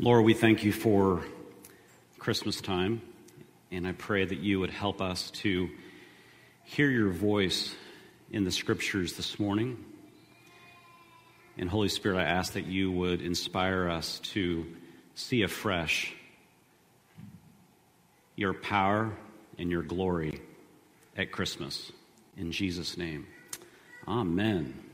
Lord, we thank you for Christmas time, and I pray that you would help us to hear your voice in the scriptures this morning. And Holy Spirit, I ask that you would inspire us to see afresh your power and your glory at Christmas. In Jesus' name, amen.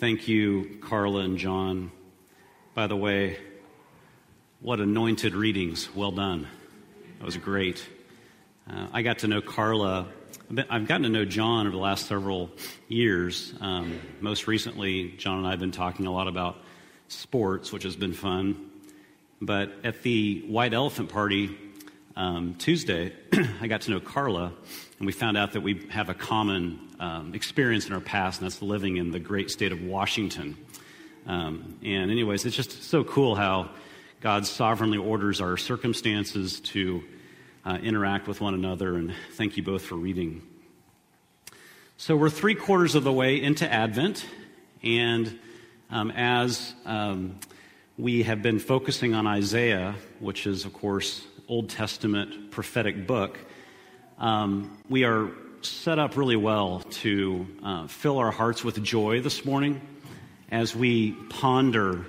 Thank you, Carla and John. By the way, what anointed readings. Well done. That was great. Uh, I got to know Carla. I've gotten to know John over the last several years. Um, most recently, John and I have been talking a lot about sports, which has been fun. But at the White Elephant Party um, Tuesday, I got to know Carla, and we found out that we have a common um, experience in our past, and that's living in the great state of Washington. Um, and, anyways, it's just so cool how God sovereignly orders our circumstances to uh, interact with one another. And thank you both for reading. So, we're three quarters of the way into Advent, and um, as um, we have been focusing on Isaiah, which is, of course, Old Testament prophetic book, um, we are set up really well to uh, fill our hearts with joy this morning as we ponder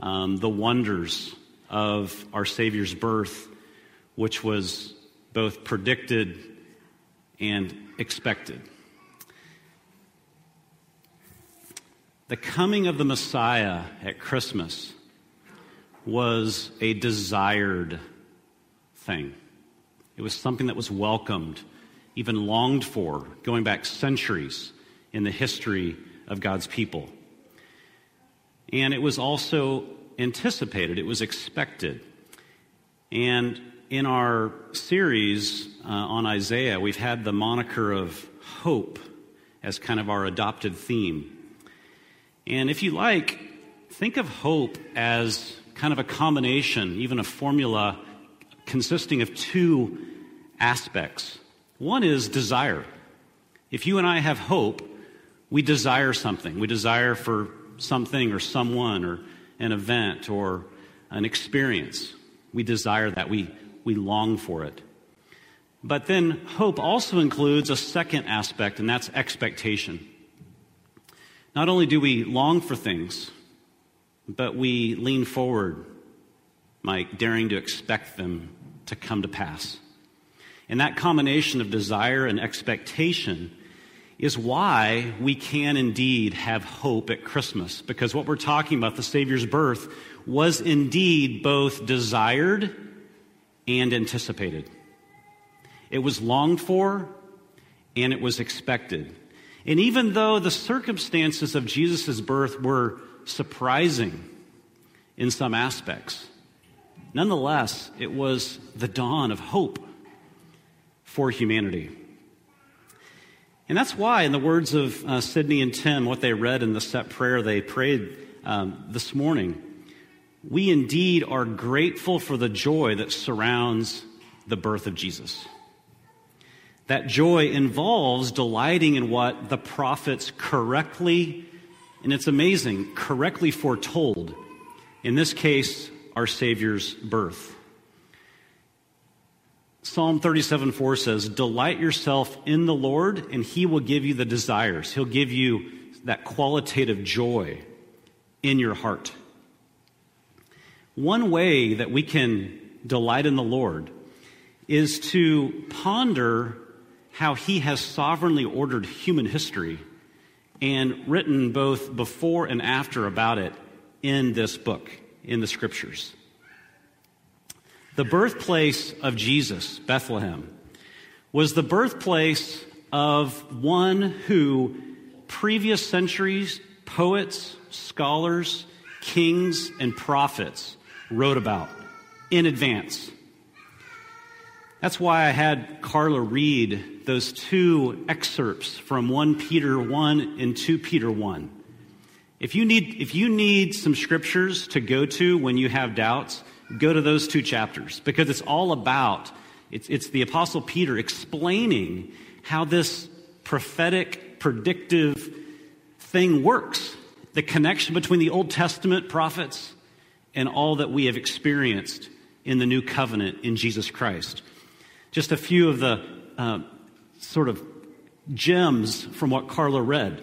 um, the wonders of our Savior's birth, which was both predicted and expected. The coming of the Messiah at Christmas was a desired thing. It was something that was welcomed, even longed for, going back centuries in the history of God's people. And it was also anticipated, it was expected. And in our series uh, on Isaiah, we've had the moniker of hope as kind of our adopted theme. And if you like, think of hope as kind of a combination, even a formula consisting of two aspects. One is desire. If you and I have hope, we desire something. We desire for something or someone or an event or an experience. We desire that. We, we long for it. But then hope also includes a second aspect, and that's expectation. Not only do we long for things, but we lean forward, Mike, daring to expect them to come to pass. And that combination of desire and expectation is why we can indeed have hope at Christmas. Because what we're talking about, the Savior's birth, was indeed both desired and anticipated. It was longed for and it was expected. And even though the circumstances of Jesus' birth were surprising in some aspects, nonetheless, it was the dawn of hope for humanity. And that's why, in the words of uh, Sydney and Tim, what they read in the set prayer they prayed um, this morning, we indeed are grateful for the joy that surrounds the birth of Jesus. That joy involves delighting in what the prophets correctly, and it's amazing, correctly foretold. In this case, our Savior's birth. Psalm 37 4 says, Delight yourself in the Lord, and he will give you the desires. He'll give you that qualitative joy in your heart. One way that we can delight in the Lord is to ponder how he has sovereignly ordered human history and written both before and after about it in this book, in the scriptures. The birthplace of Jesus, Bethlehem, was the birthplace of one who previous centuries, poets, scholars, kings, and prophets wrote about in advance. That's why I had Carla read those two excerpts from 1 Peter 1 and 2 Peter 1. If you need, if you need some scriptures to go to when you have doubts, go to those two chapters because it's all about It's, it's the Apostle Peter explaining how this prophetic, predictive thing works. The connection between the Old Testament prophets and all that we have experienced in the new covenant in Jesus Christ. Just a few of the uh, sort of gems from what Carla read.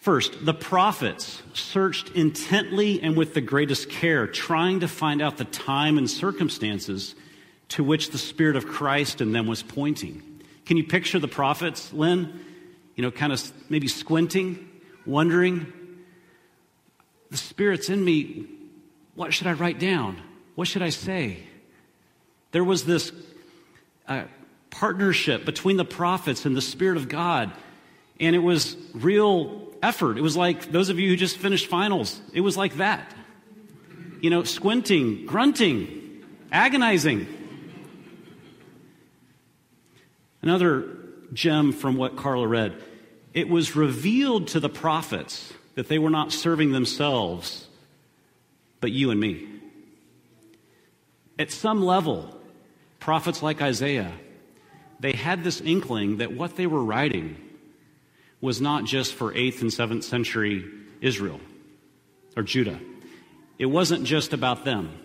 First, the prophets searched intently and with the greatest care, trying to find out the time and circumstances to which the Spirit of Christ in them was pointing. Can you picture the prophets, Lynn? You know, kind of maybe squinting, wondering, the Spirit's in me. What should I write down? What should I say? There was this uh, partnership between the prophets and the Spirit of God, and it was real effort. It was like those of you who just finished finals, it was like that. You know, squinting, grunting, agonizing. Another gem from what Carla read it was revealed to the prophets that they were not serving themselves, but you and me. At some level, prophets like Isaiah, they had this inkling that what they were writing was not just for 8th and 7th century Israel or Judah. It wasn't just about them.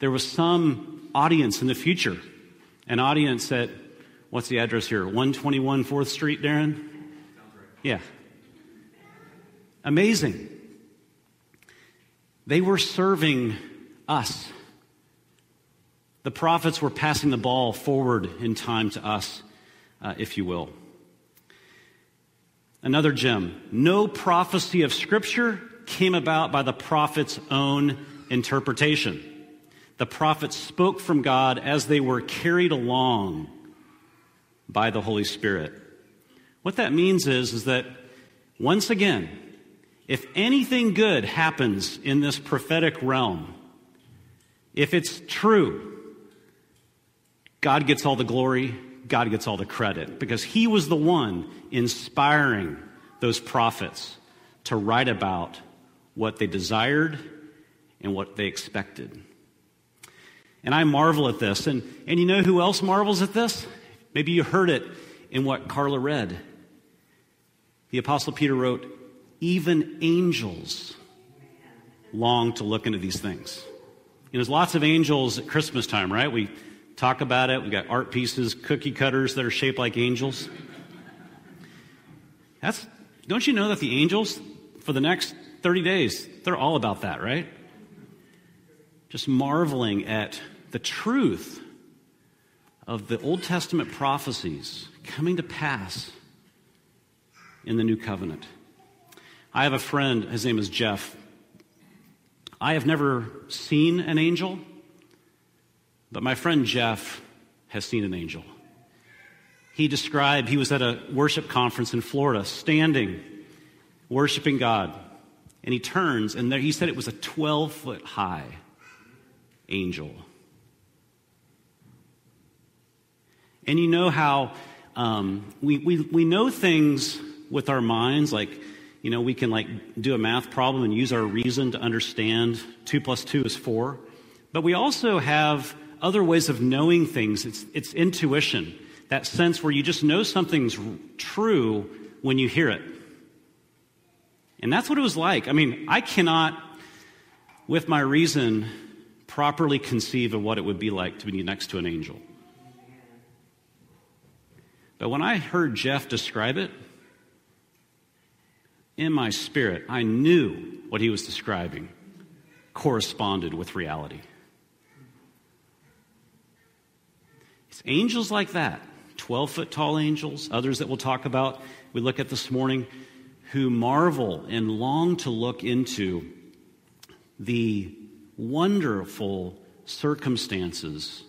There was some audience in the future, an audience that What's the address here? 121 4th Street, Darren? Yeah. Amazing. They were serving us. The prophets were passing the ball forward in time to us, uh, if you will. Another gem no prophecy of Scripture came about by the prophet's own interpretation. The prophets spoke from God as they were carried along by the Holy Spirit. What that means is, is that once again, if anything good happens in this prophetic realm, if it's true, God gets all the glory, God gets all the credit, because He was the one inspiring those prophets to write about what they desired and what they expected. And I marvel at this. And, and you know who else marvels at this? Maybe you heard it in what Carla read. The Apostle Peter wrote, Even angels long to look into these things. You know, there's lots of angels at Christmas time, right? We talk about it. We've got art pieces, cookie cutters that are shaped like angels. That's, don't you know that the angels, for the next 30 days, they're all about that, right? Just marveling at the truth of the Old Testament prophecies coming to pass in the new covenant. I have a friend, his name is Jeff. I have never seen an angel, but my friend Jeff has seen an angel. He described, he was at a worship conference in Florida, standing, worshiping God. And he turns, and there, he said it was a 12 foot high angel. And you know how um, we, we, we know things with our minds, like, you know, we can like do a math problem and use our reason to understand two plus two is four. But we also have other ways of knowing things. It's, it's intuition, that sense where you just know something's true when you hear it. And that's what it was like. I mean, I cannot, with my reason, properly conceive of what it would be like to be next to an angel. But when I heard Jeff describe it, in my spirit, I knew what he was describing corresponded with reality. It's angels like that, 12 foot tall angels, others that we'll talk about, we look at this morning, who marvel and long to look into the wonderful circumstances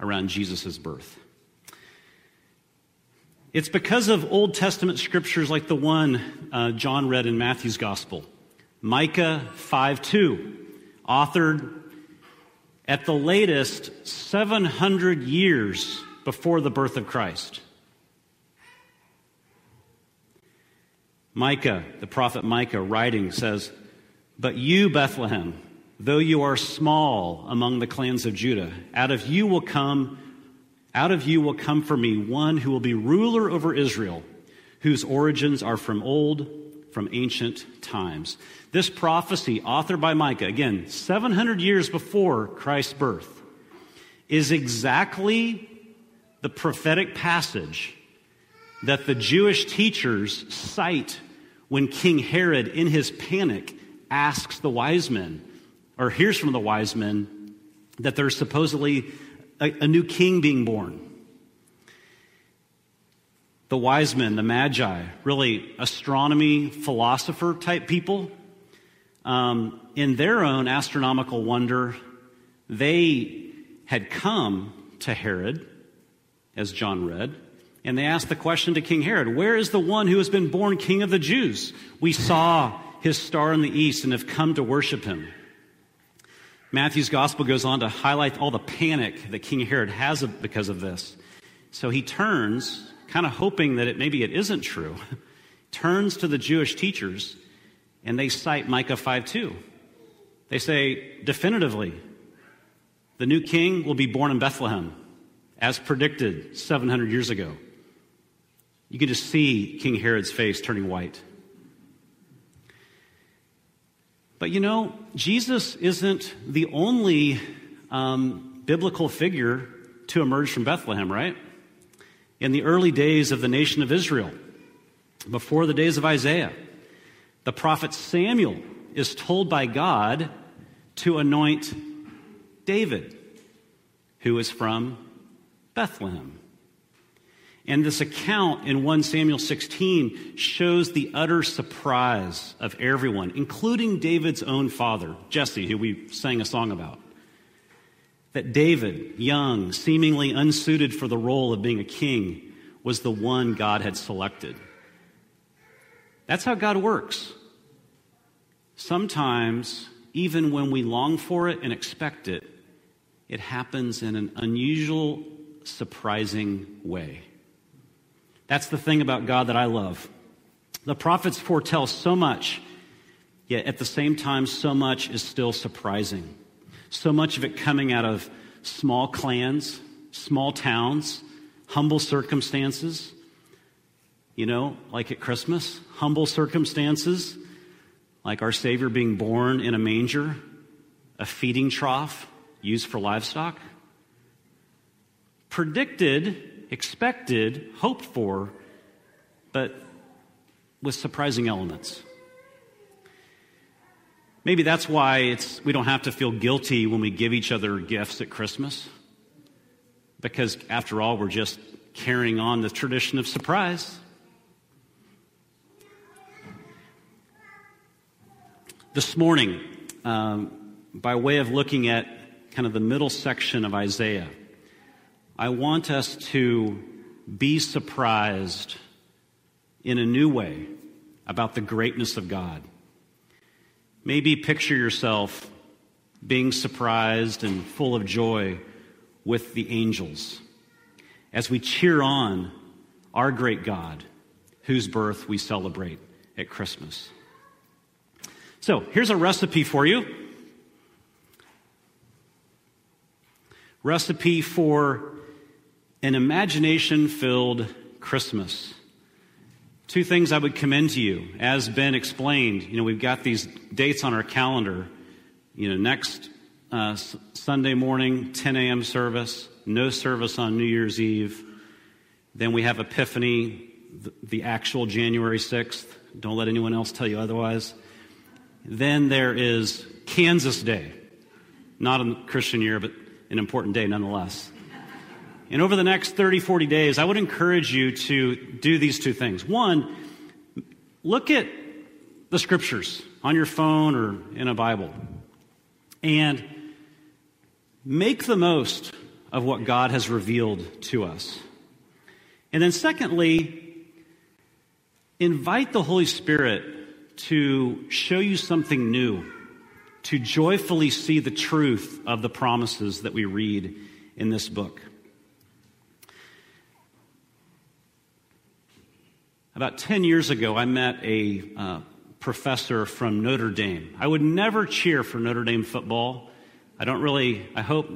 around Jesus' birth. It's because of Old Testament scriptures like the one uh, John read in Matthew's Gospel, Micah 5 2, authored at the latest 700 years before the birth of Christ. Micah, the prophet Micah, writing says, But you, Bethlehem, though you are small among the clans of Judah, out of you will come Out of you will come for me one who will be ruler over Israel, whose origins are from old, from ancient times. This prophecy, authored by Micah, again, 700 years before Christ's birth, is exactly the prophetic passage that the Jewish teachers cite when King Herod, in his panic, asks the wise men, or hears from the wise men, that there's supposedly a, a new king being born. The wise men, the magi, really astronomy, philosopher type people, um, in their own astronomical wonder, they had come to Herod, as John read, and they asked the question to King Herod Where is the one who has been born king of the Jews? We saw his star in the east and have come to worship him. Matthew's gospel goes on to highlight all the panic that King Herod has because of this. So he turns, kind of hoping that it, maybe it isn't true, turns to the Jewish teachers and they cite Micah 5 2. They say definitively, the new king will be born in Bethlehem, as predicted 700 years ago. You can just see King Herod's face turning white. But you know, Jesus isn't the only um, biblical figure to emerge from Bethlehem, right? In the early days of the nation of Israel, before the days of Isaiah, the prophet Samuel is told by God to anoint David, who is from Bethlehem. And this account in 1 Samuel 16 shows the utter surprise of everyone, including David's own father, Jesse, who we sang a song about. That David, young, seemingly unsuited for the role of being a king, was the one God had selected. That's how God works. Sometimes, even when we long for it and expect it, it happens in an unusual, surprising way. That's the thing about God that I love. The prophets foretell so much, yet at the same time, so much is still surprising. So much of it coming out of small clans, small towns, humble circumstances. You know, like at Christmas, humble circumstances, like our Savior being born in a manger, a feeding trough used for livestock. Predicted expected, hoped for, but with surprising elements. Maybe that's why it's, we don't have to feel guilty when we give each other gifts at Christmas. Because after all, we're just carrying on the tradition of surprise. This morning, um, by way of looking at kind of the middle section of Isaiah, I want us to be surprised in a new way about the greatness of God. Maybe picture yourself being surprised and full of joy with the angels as we cheer on our great God, whose birth we celebrate at Christmas. So, here's a recipe for you. Recipe for an imagination filled Christmas. Two things I would commend to you. As Ben explained, you know, we've got these dates on our calendar. You know, next uh, Sunday morning, 10 a.m. service, no service on New Year's Eve. Then we have Epiphany, the, the actual January 6th. Don't let anyone else tell you otherwise. Then there is Kansas Day. Not a Christian year, but an important day nonetheless. And over the next 30, 40 days, I would encourage you to do these two things. One, look at the scriptures on your phone or in a Bible and make the most of what God has revealed to us. And then, secondly, invite the Holy Spirit to show you something new, to joyfully see the truth of the promises that we read in this book. About 10 years ago, I met a uh, professor from Notre Dame. I would never cheer for Notre Dame football. I don't really, I hope,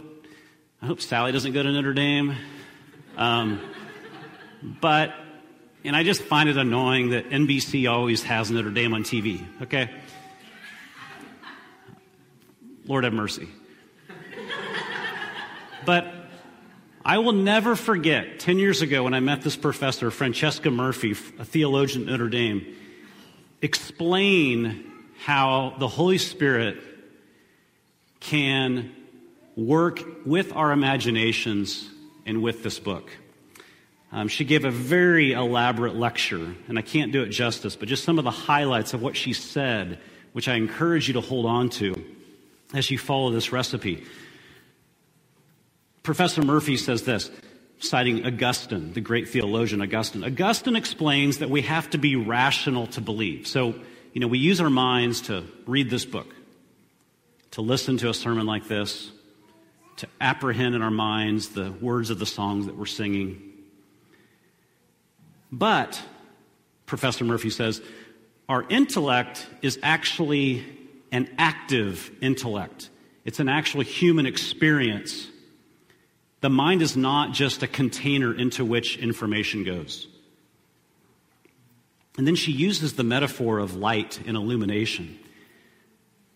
I hope Sally doesn't go to Notre Dame. Um, but, and I just find it annoying that NBC always has Notre Dame on TV, okay? Lord have mercy. But I will never forget 10 years ago when I met this professor, Francesca Murphy, a theologian at Notre Dame, explain how the Holy Spirit can work with our imaginations and with this book. Um, she gave a very elaborate lecture, and I can't do it justice, but just some of the highlights of what she said, which I encourage you to hold on to as you follow this recipe. Professor Murphy says this, citing Augustine, the great theologian Augustine. Augustine explains that we have to be rational to believe. So, you know, we use our minds to read this book, to listen to a sermon like this, to apprehend in our minds the words of the songs that we're singing. But, Professor Murphy says, our intellect is actually an active intellect. It's an actual human experience. The mind is not just a container into which information goes. And then she uses the metaphor of light and illumination.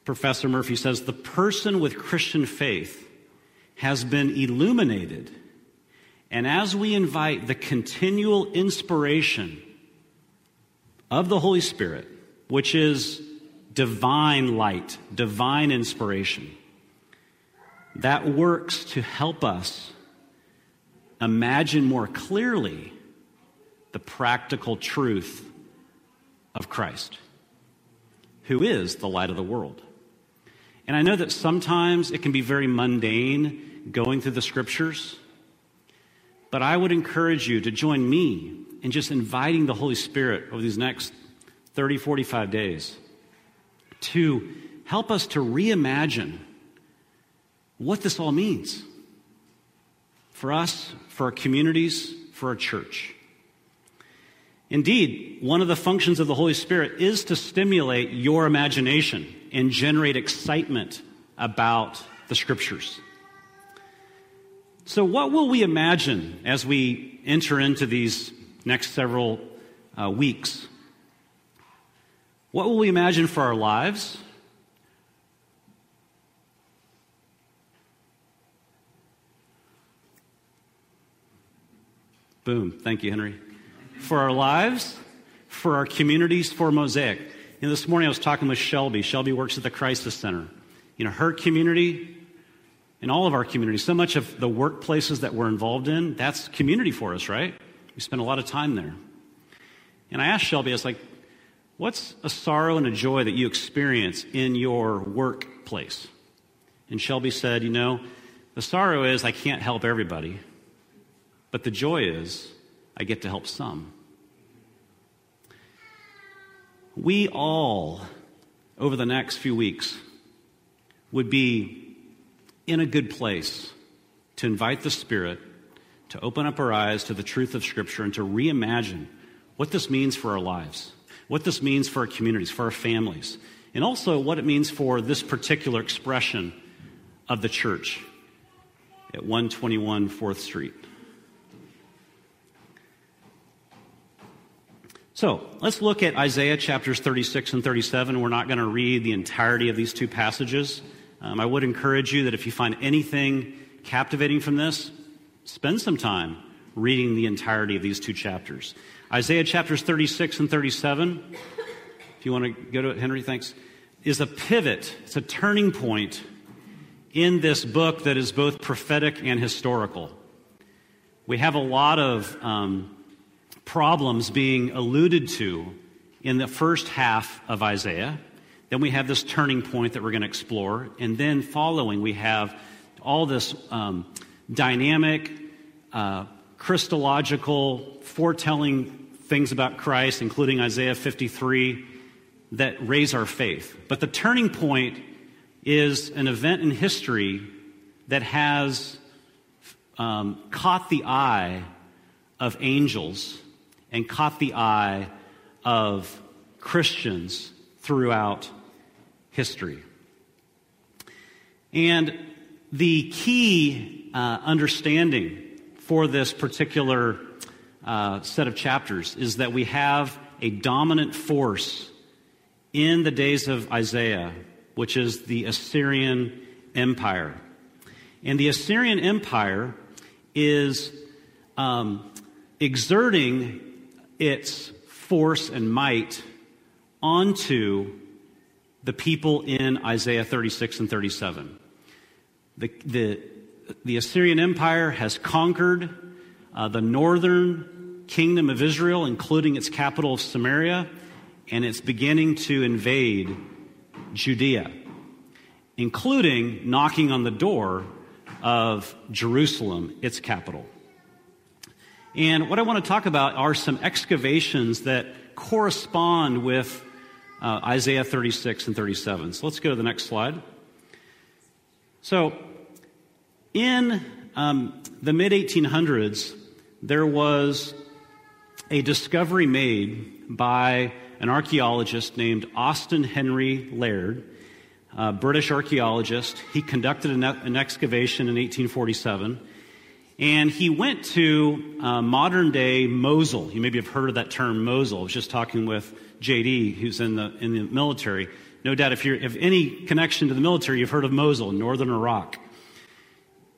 Professor Murphy says the person with Christian faith has been illuminated. And as we invite the continual inspiration of the Holy Spirit, which is divine light, divine inspiration, that works to help us imagine more clearly the practical truth of Christ, who is the light of the world. And I know that sometimes it can be very mundane going through the scriptures, but I would encourage you to join me in just inviting the Holy Spirit over these next 30, 45 days to help us to reimagine what this all means for us, for our communities, for our church. Indeed, one of the functions of the Holy Spirit is to stimulate your imagination and generate excitement about the Scriptures. So, what will we imagine as we enter into these next several uh, weeks? What will we imagine for our lives? Boom. Thank you, Henry. For our lives, for our communities, for Mosaic. You know, this morning I was talking with Shelby. Shelby works at the Crisis Center. You know, her community and all of our communities, so much of the workplaces that we're involved in, that's community for us, right? We spend a lot of time there. And I asked Shelby, I was like, what's a sorrow and a joy that you experience in your workplace? And Shelby said, you know, the sorrow is I can't help everybody. But the joy is, I get to help some. We all, over the next few weeks, would be in a good place to invite the Spirit to open up our eyes to the truth of Scripture and to reimagine what this means for our lives, what this means for our communities, for our families, and also what it means for this particular expression of the church at 121 4th Street. So let's look at Isaiah chapters 36 and 37. We're not going to read the entirety of these two passages. Um, I would encourage you that if you find anything captivating from this, spend some time reading the entirety of these two chapters. Isaiah chapters 36 and 37, if you want to go to it, Henry, thanks, is a pivot, it's a turning point in this book that is both prophetic and historical. We have a lot of um, problems being alluded to in the first half of Isaiah. Then we have this turning point that we're going to explore. And then following, we have all this um, dynamic, uh, Christological, foretelling things about Christ, including Isaiah 53, that raise our faith. But the turning point is an event in history that has um, caught the eye of angels and caught the eye of Christians throughout history. And the key uh, understanding for this particular uh, set of chapters is that we have a dominant force in the days of Isaiah, which is the Assyrian Empire. And the Assyrian Empire is um, exerting its force and might onto the people in Isaiah 36 and 37. The, the, the Assyrian Empire has conquered uh, the northern kingdom of Israel, including its capital of Samaria, and it's beginning to invade Judea, including knocking on the door of Jerusalem, its capital. And what I want to talk about are some excavations that correspond with uh, Isaiah 36 and 37. So let's go to the next slide. So, in um, the mid 1800s, there was a discovery made by an archaeologist named Austen Henry Layard, a British archaeologist. He conducted an, an excavation in 1847. And he went to uh, modern day Mosul. You maybe have heard of that term, Mosul. I was just talking with JD, who's in the, in the military. No doubt, if you have any connection to the military, you've heard of Mosul, northern Iraq.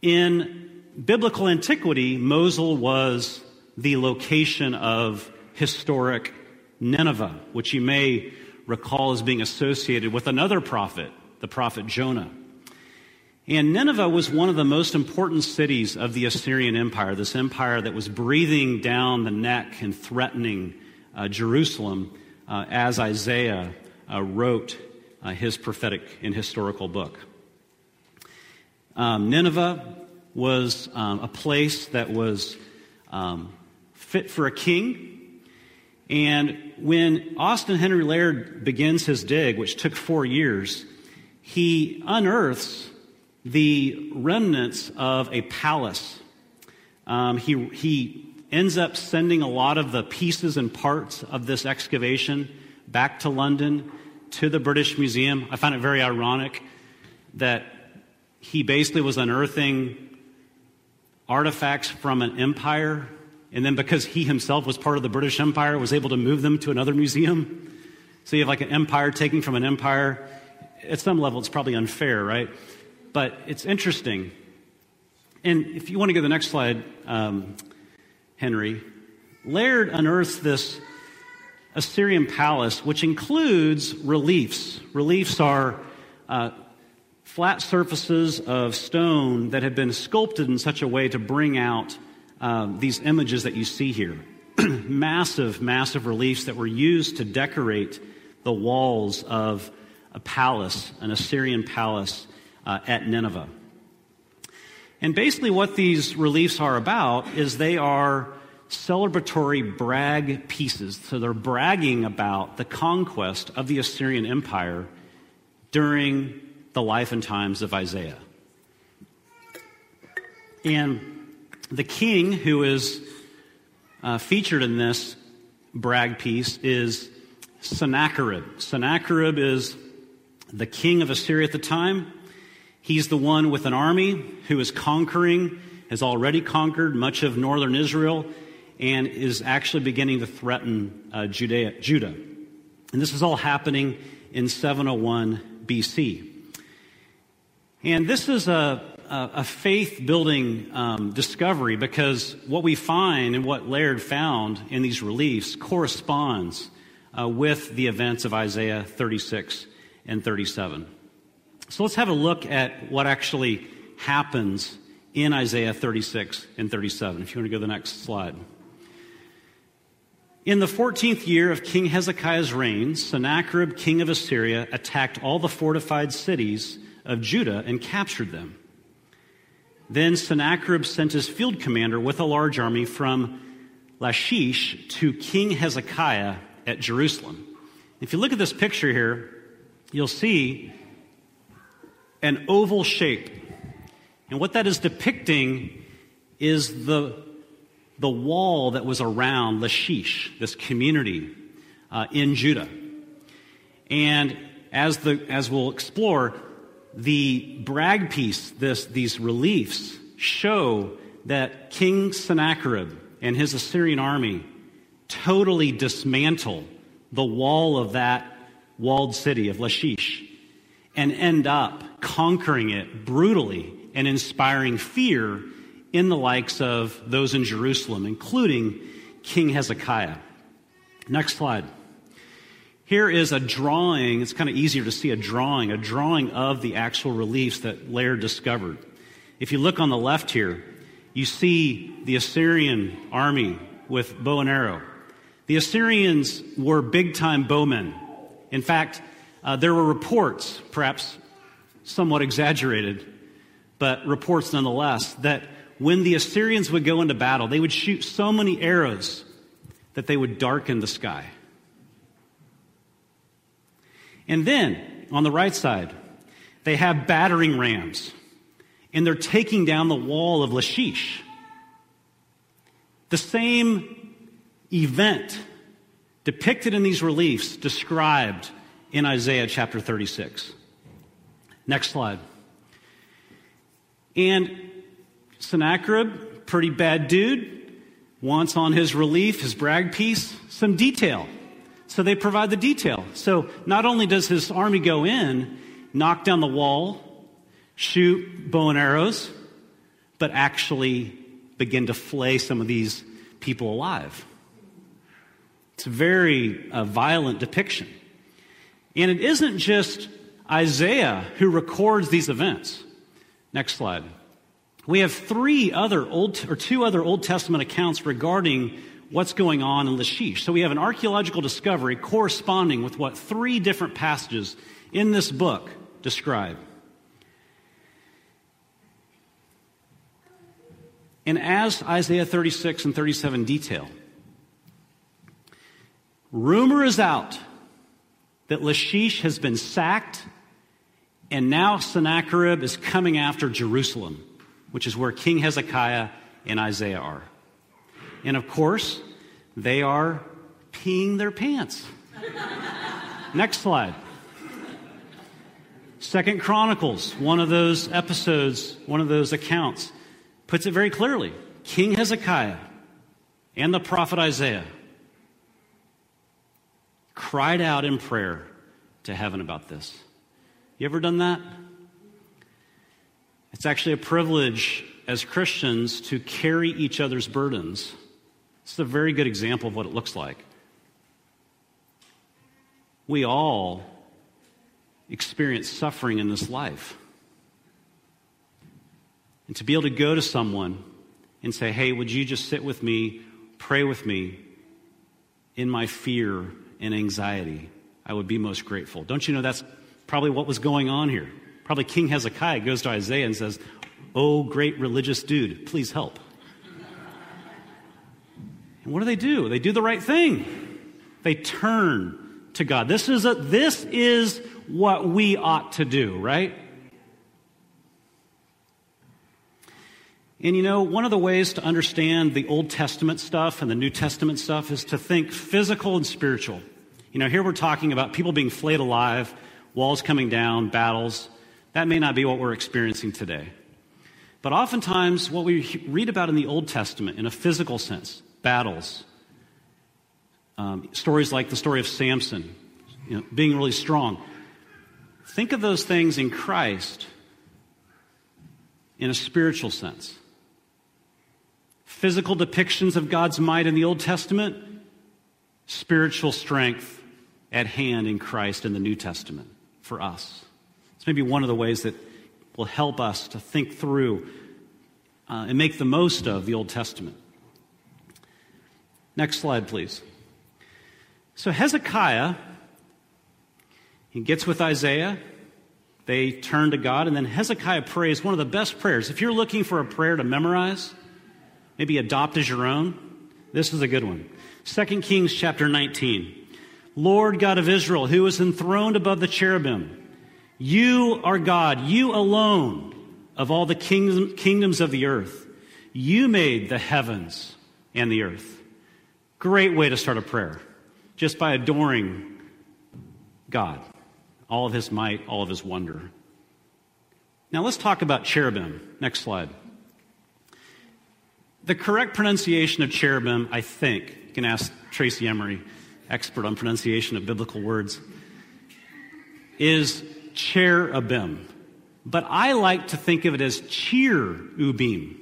In biblical antiquity, Mosul was the location of historic Nineveh, which you may recall as being associated with another prophet, the prophet Jonah. And Nineveh was one of the most important cities of the Assyrian Empire, this empire that was breathing down the neck and threatening uh, Jerusalem uh, as Isaiah uh, wrote uh, his prophetic and historical book. Um, Nineveh was um, a place that was um, fit for a king. And when Austen Henry Layard begins his dig, which took four years, he unearths the remnants of a palace. Um, he, he ends up sending a lot of the pieces and parts of this excavation back to London to the British Museum. I find it very ironic that he basically was unearthing artifacts from an empire, and then because he himself was part of the British Empire, was able to move them to another museum. So you have like an empire taking from an empire. At some level, it's probably unfair, right? But it's interesting. And if you want to go to the next slide, um, Henry, Layard unearths this Assyrian palace, which includes reliefs. Reliefs are uh, flat surfaces of stone that have been sculpted in such a way to bring out uh, these images that you see here. massive, massive reliefs that were used to decorate the walls of a palace, an Assyrian palace uh, at Nineveh. And basically, what these reliefs are about is they are celebratory brag pieces. So they're bragging about the conquest of the Assyrian Empire during the life and times of Isaiah. And the king who is uh, featured in this brag piece is Sennacherib. Sennacherib is the king of Assyria at the time. He's the one with an army who is conquering, has already conquered much of northern Israel, and is actually beginning to threaten uh, Judea, Judah. And this is all happening in 701 BC. And this is a, a, a faith building um, discovery because what we find and what Layard found in these reliefs corresponds uh, with the events of Isaiah 36 and 37. So let's have a look at what actually happens in Isaiah 36 and 37. If you want to go to the next slide. In the 14th year of King Hezekiah's reign, Sennacherib, king of Assyria, attacked all the fortified cities of Judah and captured them. Then Sennacherib sent his field commander with a large army from Lachish to King Hezekiah at Jerusalem. If you look at this picture here, you'll see an oval shape. And what that is depicting is the, the wall that was around Lachish, this community uh, in Judah. And as, the, as we'll explore, the brag piece, this, these reliefs, show that King Sennacherib and his Assyrian army totally dismantle the wall of that walled city of Lachish and end up conquering it brutally and inspiring fear in the likes of those in Jerusalem, including King Hezekiah. Next slide. Here is a drawing, it's kind of easier to see a drawing, a drawing of the actual reliefs that Layard discovered. If you look on the left here, you see the Assyrian army with bow and arrow. The Assyrians were big time bowmen. In fact, uh, there were reports, perhaps somewhat exaggerated, but reports nonetheless, that when the Assyrians would go into battle, they would shoot so many arrows that they would darken the sky. And then, on the right side, they have battering rams, and they're taking down the wall of Lachish. The same event depicted in these reliefs described in Isaiah chapter 36. Next slide. And Sennacherib, pretty bad dude, wants on his relief, his brag piece, some detail. So they provide the detail. So not only does his army go in, knock down the wall, shoot bow and arrows, but actually begin to flay some of these people alive. It's a very uh, violent depiction. And it isn't just Isaiah who records these events. Next slide. We have three other old, or two other Old Testament accounts regarding what's going on in Lachish. So we have an archaeological discovery corresponding with what three different passages in this book describe. And as Isaiah 36 and 37 detail, rumor is out that Lachish has been sacked and now Sennacherib is coming after Jerusalem which is where King Hezekiah and Isaiah are. And of course, they are peeing their pants. Next slide. Second Chronicles, one of those episodes, one of those accounts, puts it very clearly. King Hezekiah and the prophet Isaiah cried out in prayer to heaven about this. You ever done that? It's actually a privilege as Christians to carry each other's burdens. It's a very good example of what it looks like. We all experience suffering in this life. And to be able to go to someone and say, hey, would you just sit with me, pray with me in my fear and anxiety, I would be most grateful. Don't you know that's probably what was going on here? Probably King Hezekiah goes to Isaiah and says, Oh, great religious dude, please help. And what do they do? They do the right thing. They turn to God. This is, a, this is what we ought to do, right? And you know, one of the ways to understand the Old Testament stuff and the New Testament stuff is to think physical and spiritual. You know, here we're talking about people being flayed alive, walls coming down, battles. That may not be what we're experiencing today. But oftentimes, what we read about in the Old Testament, in a physical sense, battles, um, stories like the story of Samson, you know, being really strong. Think of those things in Christ in a spiritual sense. Physical depictions of God's might in the Old Testament, spiritual strength at hand in Christ in the New Testament for us. It's maybe one of the ways that will help us to think through uh, and make the most of the Old Testament. Next slide, please. So Hezekiah, he gets with Isaiah. They turn to God, and then Hezekiah prays one of the best prayers. If you're looking for a prayer to memorize, maybe adopt as your own, this is a good one. 2 Kings chapter 19. Lord God of Israel, who is enthroned above the cherubim, you are God, you alone of all the kingdom, kingdoms of the earth. You made the heavens and the earth. Great way to start a prayer, just by adoring God, all of his might, all of his wonder. Now let's talk about cherubim. Next slide. The correct pronunciation of cherubim, I think, you can ask Tracy Emery, expert on pronunciation of biblical words, is cherubim. But I like to think of it as cheer-ubim.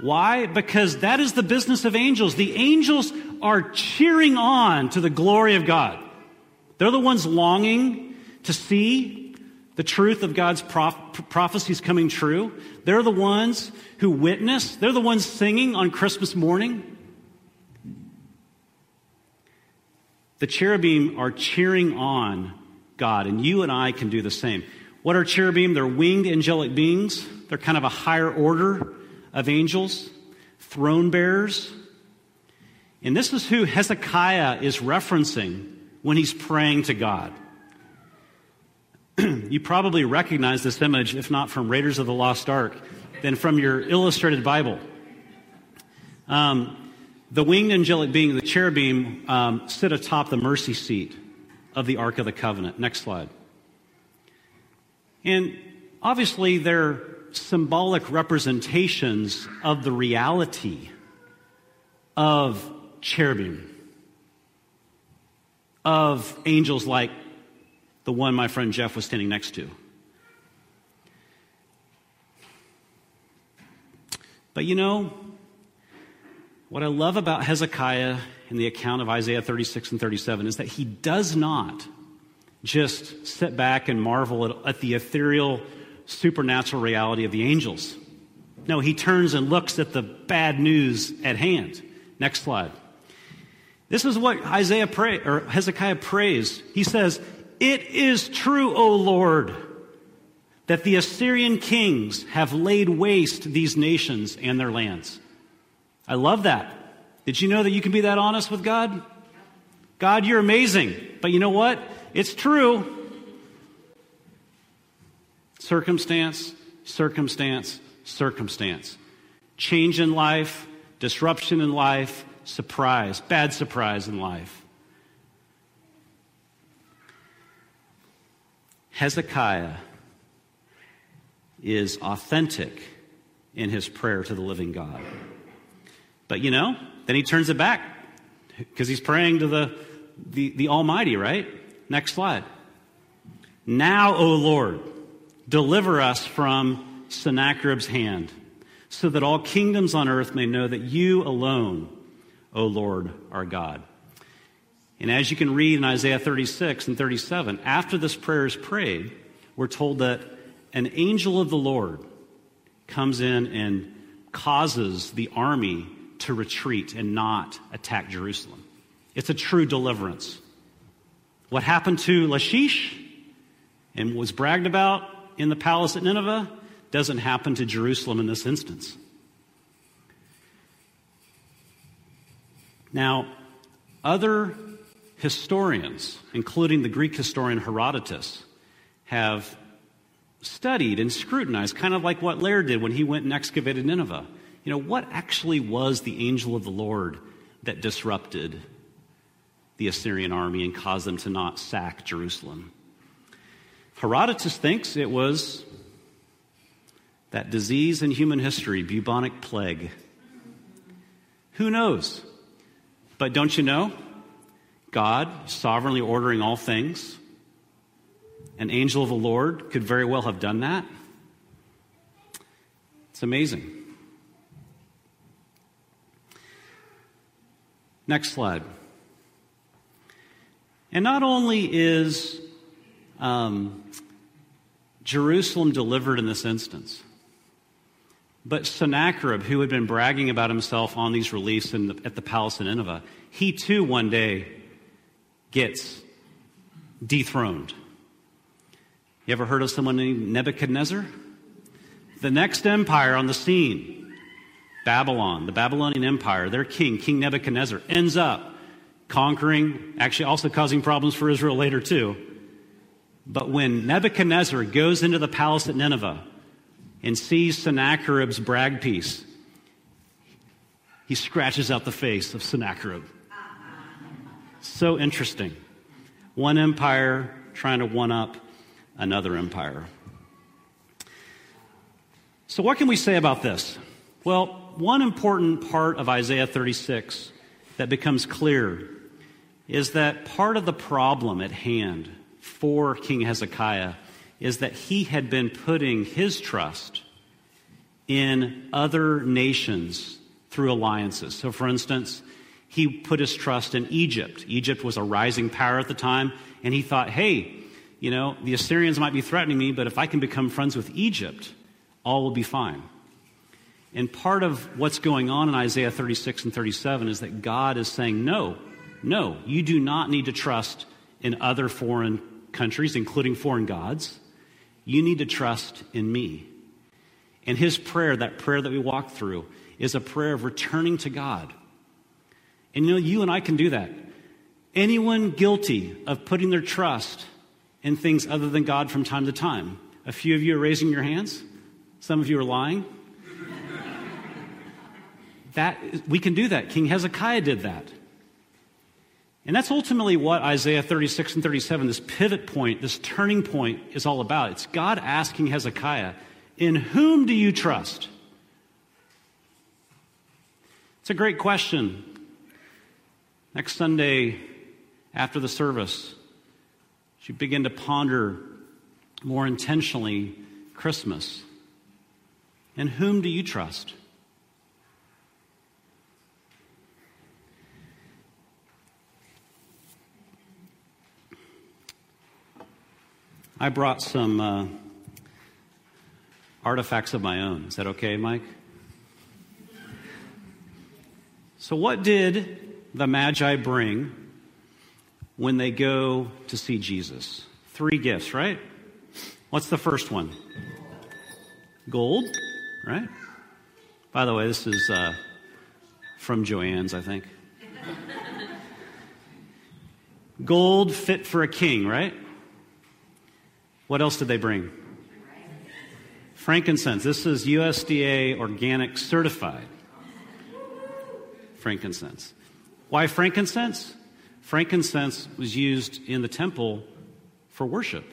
Why? Because that is the business of angels. The angels are cheering on to the glory of God. They're the ones longing to see the truth of God's prophecies coming true. They're the ones who witness. They're the ones singing on Christmas morning. The cherubim are cheering on God, and you and I can do the same. What are cherubim? They're winged angelic beings. They're kind of a higher order of angels, throne bearers. And this is who Hezekiah is referencing when he's praying to God. you probably recognize this image, if not from Raiders of the Lost Ark, then from your illustrated Bible. Um, the winged angelic being, the cherubim, um, sit atop the mercy seat of the Ark of the Covenant. Next slide. And obviously, they're symbolic representations of the reality of cherubim, of angels like the one my friend Jeff was standing next to. But you know, what I love about Hezekiah in the account of Isaiah 36 and 37 is that he does not just sit back and marvel at, at the ethereal, supernatural reality of the angels. No, he turns and looks at the bad news at hand. Next slide. This is what Isaiah pray, or Hezekiah prays. He says, It is true, O Lord, that the Assyrian kings have laid waste these nations and their lands. I love that. Did you know that you can be that honest with God? God, you're amazing. But you know what? It's true. Circumstance, circumstance, circumstance. Change in life, disruption in life, surprise, bad surprise in life. Hezekiah is authentic in his prayer to the living God. But you know, then he turns it back because he's praying to the, the, the Almighty, right? Next slide. Now, O Lord, deliver us from Sennacherib's hand, so that all kingdoms on earth may know that you alone, O Lord, are God. And as you can read in Isaiah 36 and 37, after this prayer is prayed, we're told that an angel of the Lord comes in and causes the army to retreat and not attack Jerusalem. It's a true deliverance. What happened to Lachish and was bragged about in the palace at Nineveh doesn't happen to Jerusalem in this instance. Now, other historians, including the Greek historian Herodotus, have studied and scrutinized, kind of like what Layard did when he went and excavated Nineveh. You know, what actually was the angel of the Lord that disrupted the Assyrian army and caused them to not sack Jerusalem? Herodotus thinks it was that disease in human history, bubonic plague. Who knows? But don't you know? God, sovereignly ordering all things, an angel of the Lord could very well have done that. It's amazing. Next slide. And not only is um, Jerusalem delivered in this instance, but Sennacherib, who had been bragging about himself on these reliefs the, at the palace in Nineveh, he too one day gets dethroned. You ever heard of someone named Nebuchadnezzar? The next empire on the scene Babylon, the Babylonian Empire, their king, King Nebuchadnezzar, ends up conquering, actually also causing problems for Israel later too. But when Nebuchadnezzar goes into the palace at Nineveh and sees Sennacherib's brag piece, he scratches out the face of Sennacherib. So interesting. One empire trying to one up another empire. So, what can we say about this? Well, one important part of Isaiah 36 that becomes clear is that part of the problem at hand for King Hezekiah is that he had been putting his trust in other nations through alliances. So, for instance, he put his trust in Egypt. Egypt was a rising power at the time, and he thought, hey, you know, the Assyrians might be threatening me, but if I can become friends with Egypt, all will be fine. And part of what's going on in Isaiah 36 and 37 is that God is saying, no, no, you do not need to trust in other foreign countries, including foreign gods. You need to trust in me. And his prayer, that prayer that we walk through, is a prayer of returning to God. And you know, you and I can do that. Anyone guilty of putting their trust in things other than God from time to time? A few of you are raising your hands. Some of you are lying. That we can do that. King Hezekiah did that. And that's ultimately what Isaiah 36 and 37, this pivot point, this turning point, is all about. It's God asking Hezekiah, In whom do you trust? It's a great question. Next Sunday, after the service, you begin to ponder more intentionally Christmas. In whom do you trust? I brought some uh, artifacts of my own. Is that okay, Mike? So, what did the Magi bring when they go to see Jesus? Three gifts, right? What's the first one? Gold, right? By the way, this is uh, from Joanne's, I think. Gold fit for a king, right? What else did they bring? Frankincense. This is USDA organic certified frankincense. Why frankincense? Frankincense was used in the temple for worship.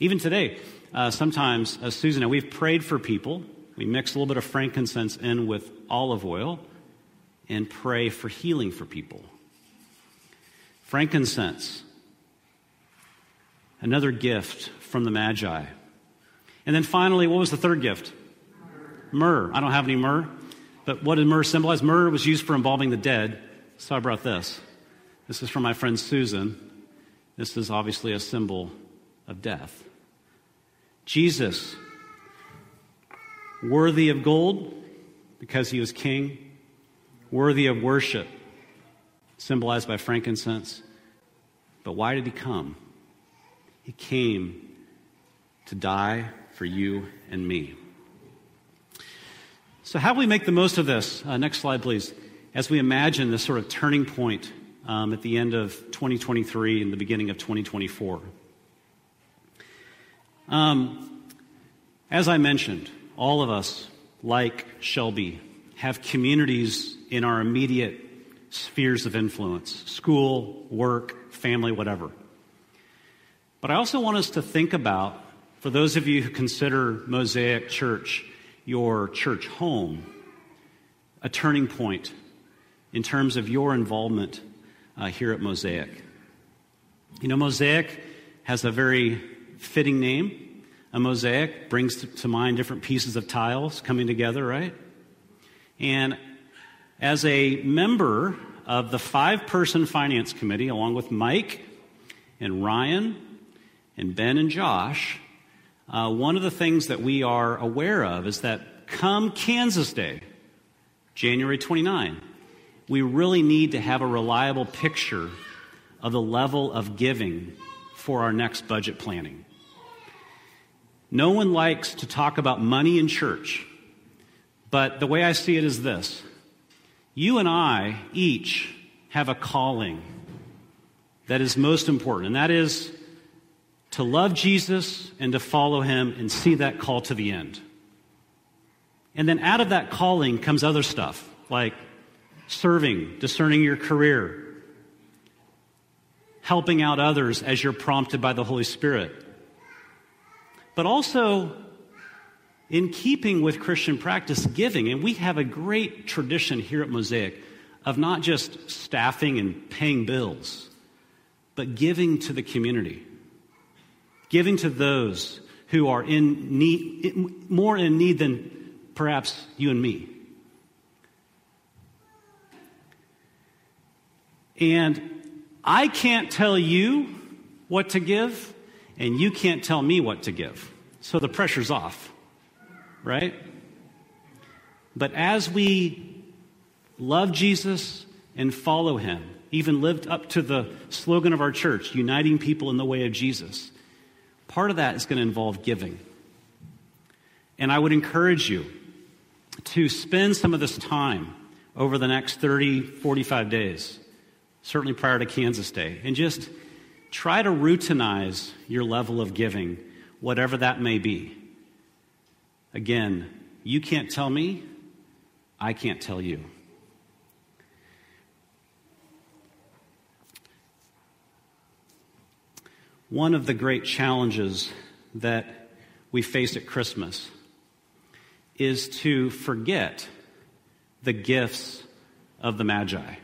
Even today, uh, sometimes, as Susan and we've prayed for people. We mix a little bit of frankincense in with olive oil and pray for healing for people. Frankincense Another gift from the Magi. And then finally, what was the third gift? Myrrh. I don't have any myrrh, but what did myrrh symbolize? Myrrh was used for embalming the dead, so I brought this. This is from my friend Susan. This is obviously a symbol of death. Jesus, worthy of gold because he was king, worthy of worship, symbolized by frankincense. But why did he come? He came to die for you and me. So, how do we make the most of this? Uh, next slide, please. As we imagine this sort of turning point um, at the end of 2023 and the beginning of 2024. Um, as I mentioned, all of us, like Shelby, have communities in our immediate spheres of influence school, work, family, whatever. But I also want us to think about, for those of you who consider Mosaic Church your church home, a turning point in terms of your involvement uh, here at Mosaic. You know, Mosaic has a very fitting name. A mosaic brings to mind different pieces of tiles coming together, right? And as a member of the five person finance committee, along with Mike and Ryan and Ben and Josh, uh, one of the things that we are aware of is that come Kansas Day, January 29, we really need to have a reliable picture of the level of giving for our next budget planning. No one likes to talk about money in church, but the way I see it is this you and I each have a calling that is most important, and that is to love Jesus and to follow him and see that call to the end. And then out of that calling comes other stuff like serving, discerning your career, helping out others as you're prompted by the Holy Spirit. But also in keeping with Christian practice, giving, and we have a great tradition here at Mosaic of not just staffing and paying bills, but giving to the community, giving to those who are in need, more in need than perhaps you and me. And I can't tell you what to give, and you can't tell me what to give. So the pressure's off, right? But as we love Jesus and follow him, even lived up to the slogan of our church, uniting people in the way of Jesus, part of that is going to involve giving. And I would encourage you to spend some of this time over the next 30, 45 days, certainly prior to Kansas Day, and just try to routinize your level of giving, whatever that may be. Again, you can't tell me, I can't tell you. One of the great challenges that we face at Christmas is to forget the gifts of the Magi.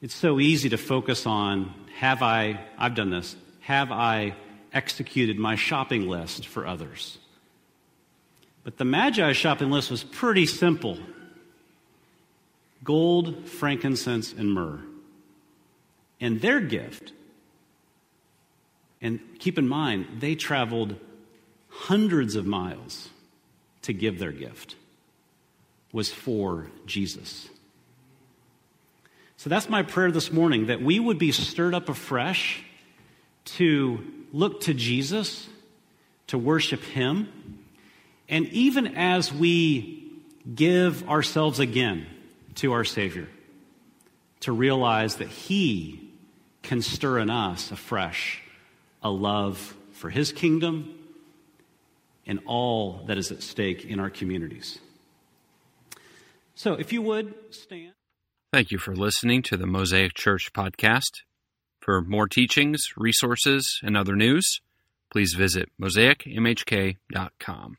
It's so easy to focus on have I, I've done this, have I executed my shopping list for others? But the Magi shopping list was pretty simple gold, frankincense, and myrrh. And their gift and keep in mind, they traveled hundreds of miles to give their gift, was for Jesus. So that's my prayer this morning that we would be stirred up afresh to look to Jesus, to worship Him, and even as we give ourselves again to our Savior, to realize that He can stir in us afresh a love for his kingdom and all that is at stake in our communities. So, if you would stand. Thank you for listening to the Mosaic Church podcast. For more teachings, resources, and other news, please visit mosaicmhk.com.